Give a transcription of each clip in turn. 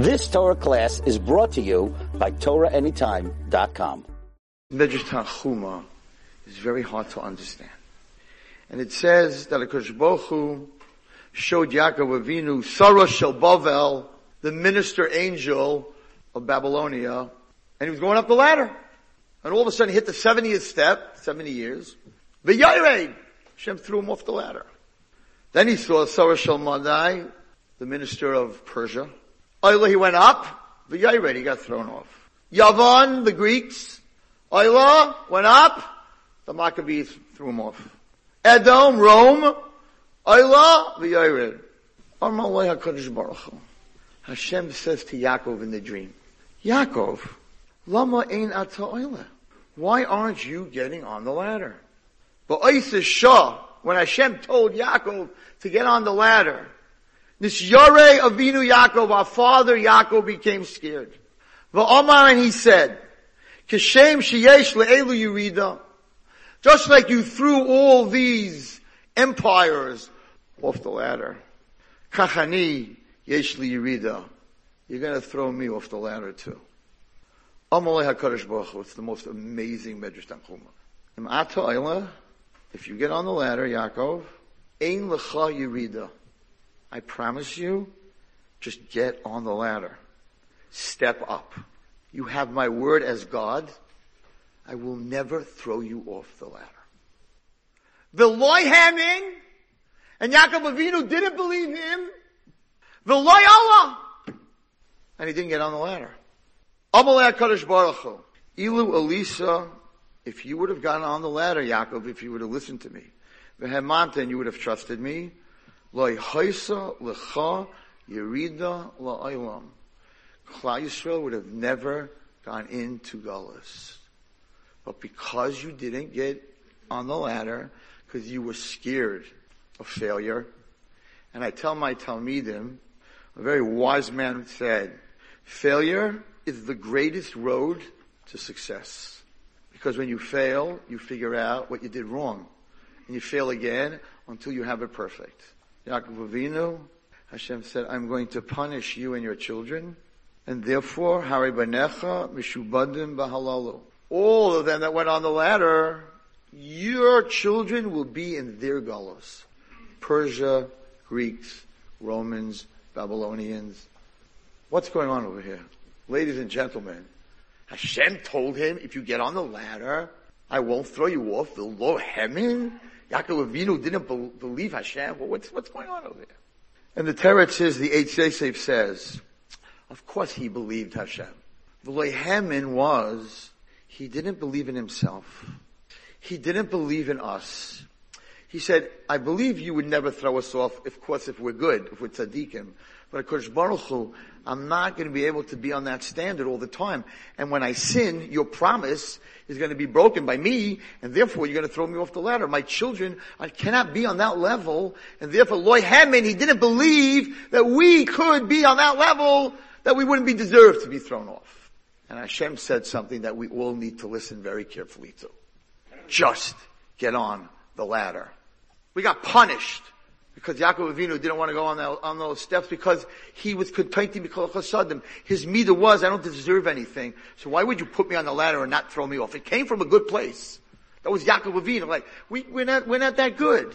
This Torah class is brought to you by TorahAnytime.com. Medrash is very hard to understand. And it says that Akash Baruch showed Yaakov Avinu, Sarah Shel Bavel, the minister angel of Babylonia, and he was going up the ladder. And all of a sudden he hit the 70th step, 70 years. The Yared, Hashem threw him off the ladder. Then he saw Sarah Shel Madai, the minister of Persia. Oila, he went up. The Yared, he got thrown off. Yavan, the Greeks. Oila went up. The Maccabees threw him off. Edom, Rome. Oila, the Yared. Armalai HaKadosh Baruch Hu. Hashem says to Yaakov in the dream, Yaakov, Lama ein ata oila. Why aren't you getting on the ladder? But Isis Shah, when Hashem told Yaakov to get on the ladder, this Yare Avinu Yaakov, our father Yaakov became scared. V'omar and he said, Kishem sheyesh le'elu yurida. Just like you threw all these empires off the ladder. Kachani yesh yurida. You're gonna throw me off the ladder too. Amalei HaKadosh Baruch Hu. It's the most amazing Medrash Tanchuma. If you get on the ladder, Yaakov, Ein Lecha Yirida. I promise you, just get on the ladder. Step up. You have my word as God. I will never throw you off the ladder. The loy hamin, and Yaakov Avinu didn't believe him. The loy Allah, and he didn't get on the ladder. Baruch Hu. Ilu Elisa, if you would have gotten on the ladder, Yaakov, if you would have listened to me, Vehemanta, and you would have trusted me, Loi Haisa Lecha Yerida La'olam. Klal Yisrael would have never gone into Gullus. But because you didn't get on the ladder, because you were scared of failure, and I tell my Talmidim, a very wise man said, failure is the greatest road to success. Because when you fail, you figure out what you did wrong. And you fail again until you have it perfect. Yaakov Avinu, Hashem said, I'm going to punish you and your children. And therefore, Hari Banecha, Mishubadim Bahalalu. All of them that went on the ladder, your children will be in their gullus. Persia, Greeks, Romans, Babylonians. What's going on over here? Ladies and gentlemen, Hashem told him, if you get on the ladder, I won't throw you off the low hemin. Yaakov Avinu didn't be- believe Hashem. Well, what's, what's going on over there? And the Teretz says, the Eitz says, of course he believed Hashem. The hemin was, he didn't believe in himself. He didn't believe in us. He said, I believe you would never throw us off, of course, if we're good, if we're tzaddikim. But of course, Baruch Hu, I'm not going to be able to be on that standard all the time. And when I sin, your promise is going to be broken by me, and therefore you're going to throw me off the ladder. My children, I cannot be on that level, and therefore Loy hamin, he didn't believe that we could be on that level, that we wouldn't be deserved to be thrown off. And Hashem said something that we all need to listen very carefully to. Just get on the ladder. We got punished because Yaakov Avinu didn't want to go on, that, on those steps because he was contenting because chasadim. His meter was, I don't deserve anything. So why would you put me on the ladder and not throw me off? It came from a good place. That was Yaakov Avinu. Like, we, we're not, we're not that good.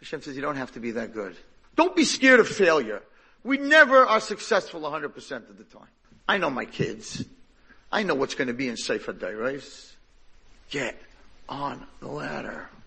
Hashem says you don't have to be that good. Don't be scared of failure. We never are successful 100% of the time. I know my kids. I know what's going to be in Sefer Dairais. Get on the ladder.